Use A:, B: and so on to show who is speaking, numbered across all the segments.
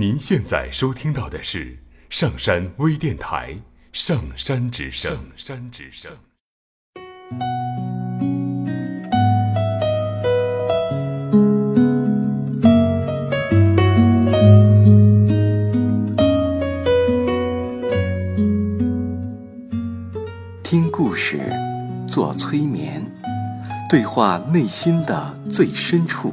A: 您现在收听到的是上山微电台《上山之声》。上山之声。
B: 听故事，做催眠，对话内心的最深处，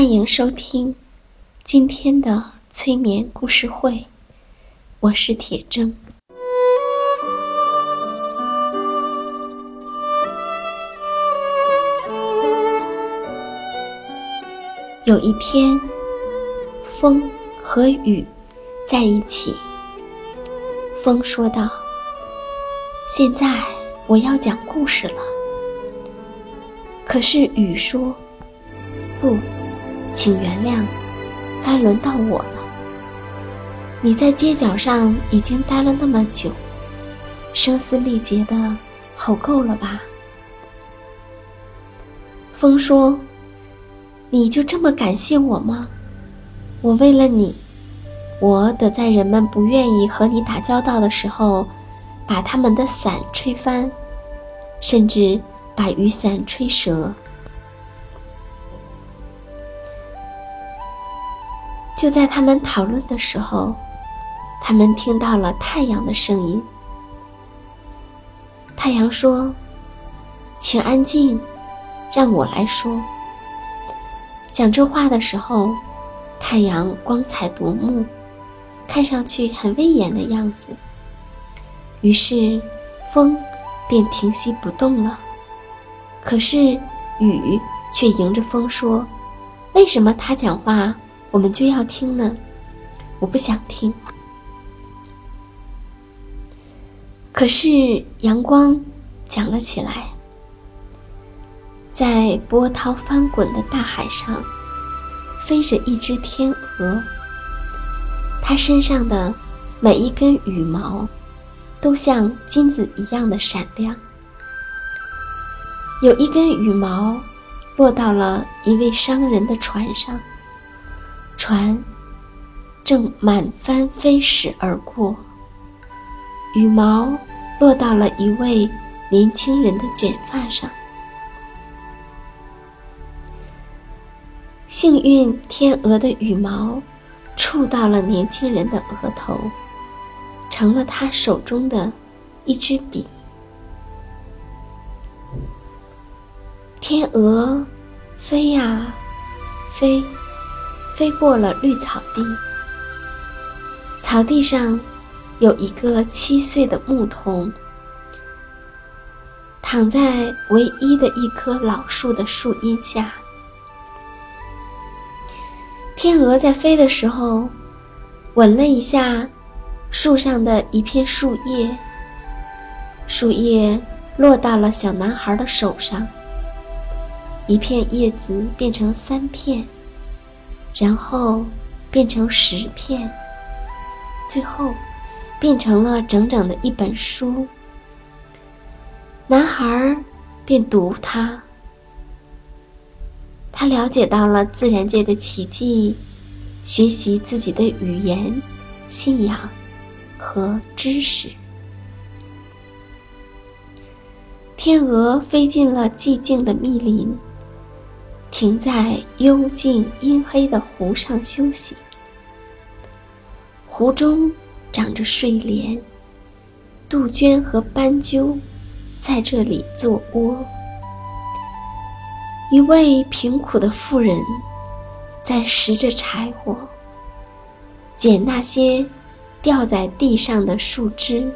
C: 欢迎收听今天的催眠故事会，我是铁铮。有一天，风和雨在一起。风说道：“现在我要讲故事了。”可是雨说：“不。”请原谅，该轮到我了。你在街角上已经待了那么久，声嘶力竭的吼够了吧？风说：“你就这么感谢我吗？我为了你，我得在人们不愿意和你打交道的时候，把他们的伞吹翻，甚至把雨伞吹折。”就在他们讨论的时候，他们听到了太阳的声音。太阳说：“请安静，让我来说。”讲这话的时候，太阳光彩夺目，看上去很威严的样子。于是，风便停息不动了。可是，雨却迎着风说：“为什么他讲话？”我们就要听呢，我不想听。可是阳光讲了起来，在波涛翻滚的大海上，飞着一只天鹅。它身上的每一根羽毛，都像金子一样的闪亮。有一根羽毛落到了一位商人的船上。船正满帆飞驶而过，羽毛落到了一位年轻人的卷发上。幸运天鹅的羽毛触到了年轻人的额头，成了他手中的一支笔。天鹅飞呀飞。飞过了绿草地，草地上有一个七岁的牧童，躺在唯一的一棵老树的树荫下。天鹅在飞的时候，吻了一下树上的一片树叶，树叶落到了小男孩的手上，一片叶子变成三片。然后变成十片，最后变成了整整的一本书。男孩便读它，他了解到了自然界的奇迹，学习自己的语言、信仰和知识。天鹅飞进了寂静的密林。停在幽静阴黑的湖上休息。湖中长着睡莲，杜鹃和斑鸠在这里做窝。一位贫苦的妇人在拾着柴火，捡那些掉在地上的树枝。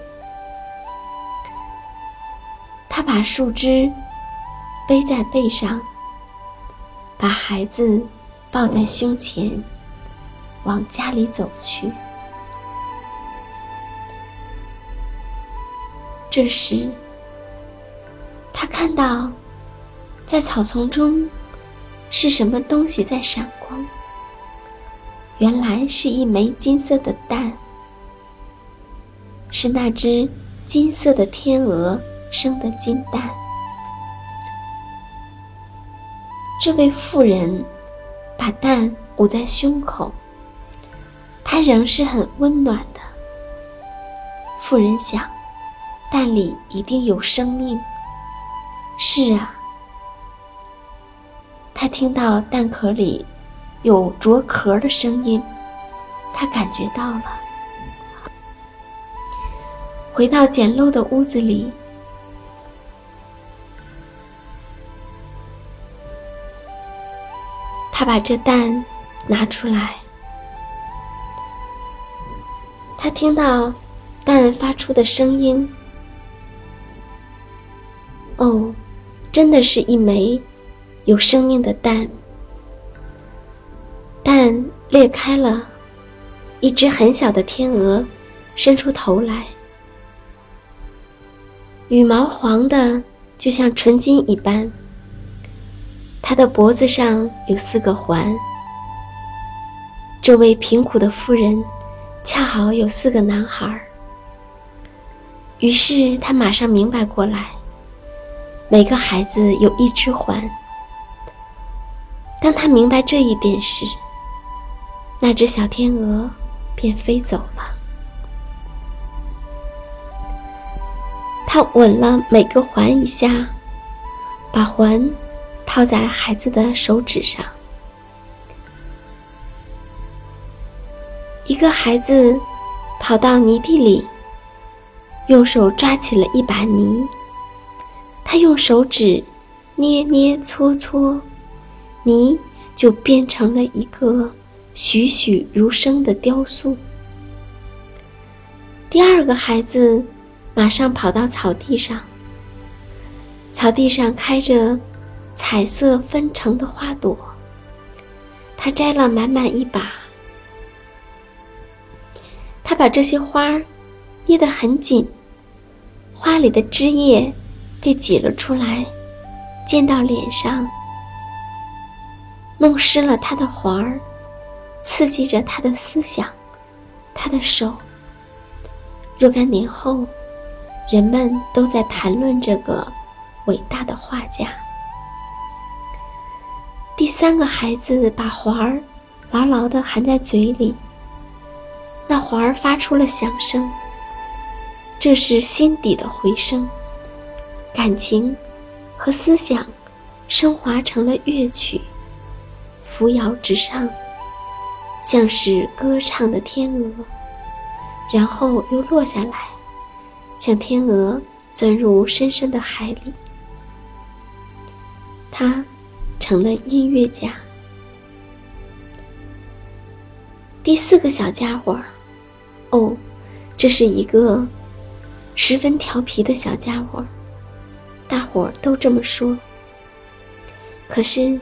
C: 他把树枝背在背上，把孩子抱在胸前，往家里走去。这时，他看到，在草丛中是什么东西在闪光。原来是一枚金色的蛋，是那只金色的天鹅生的金蛋。这位妇人把蛋捂在胸口，它仍是很温暖的。妇人想，蛋里一定有生命。是啊，她听到蛋壳里。有啄壳的声音，他感觉到了。回到简陋的屋子里，他把这蛋拿出来，他听到蛋发出的声音。哦，真的是一枚有生命的蛋。蛋裂开了，一只很小的天鹅伸出头来，羽毛黄的，就像纯金一般。他的脖子上有四个环。这位贫苦的妇人恰好有四个男孩，于是他马上明白过来，每个孩子有一只环。当他明白这一点时，那只小天鹅便飞走了。他吻了每个环一下，把环套在孩子的手指上。一个孩子跑到泥地里，用手抓起了一把泥，他用手指捏捏搓搓，泥就变成了一个。栩栩如生的雕塑。第二个孩子马上跑到草地上，草地上开着彩色纷呈的花朵，他摘了满满一把，他把这些花捏得很紧，花里的汁液被挤了出来，溅到脸上，弄湿了他的环儿。刺激着他的思想，他的手。若干年后，人们都在谈论这个伟大的画家。第三个孩子把环儿牢牢地含在嘴里，那环儿发出了响声，这是心底的回声，感情和思想升华成了乐曲，扶摇直上。像是歌唱的天鹅，然后又落下来，像天鹅钻入深深的海里。他成了音乐家。第四个小家伙，哦，这是一个十分调皮的小家伙，大伙儿都这么说。可是，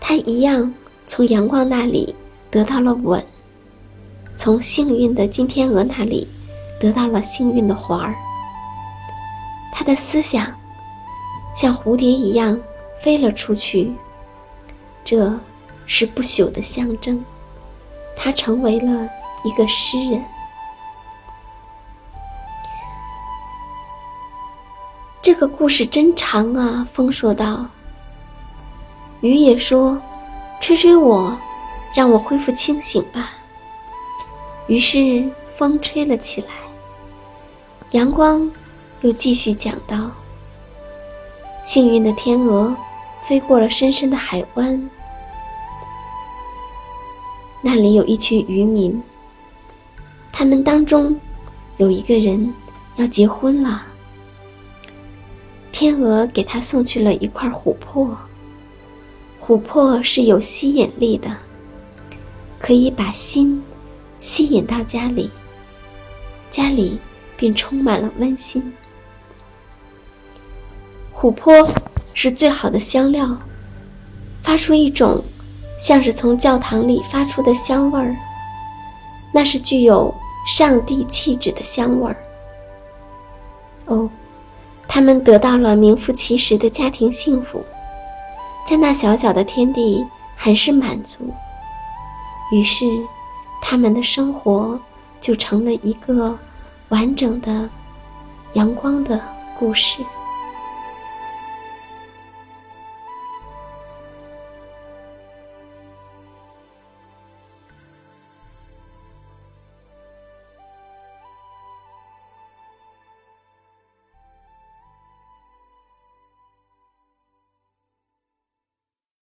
C: 他一样从阳光那里。得到了吻，从幸运的金天鹅那里得到了幸运的环儿。他的思想像蝴蝶一样飞了出去，这是不朽的象征。他成为了一个诗人。这个故事真长啊！风说道。雨也说：“吹吹我。”让我恢复清醒吧。于是风吹了起来，阳光又继续讲道：幸运的天鹅飞过了深深的海湾，那里有一群渔民，他们当中有一个人要结婚了。天鹅给他送去了一块琥珀，琥珀是有吸引力的。可以把心吸引到家里，家里便充满了温馨。琥珀是最好的香料，发出一种像是从教堂里发出的香味儿，那是具有上帝气质的香味儿。哦，他们得到了名副其实的家庭幸福，在那小小的天地很是满足。于是，他们的生活就成了一个完整的、阳光的故事。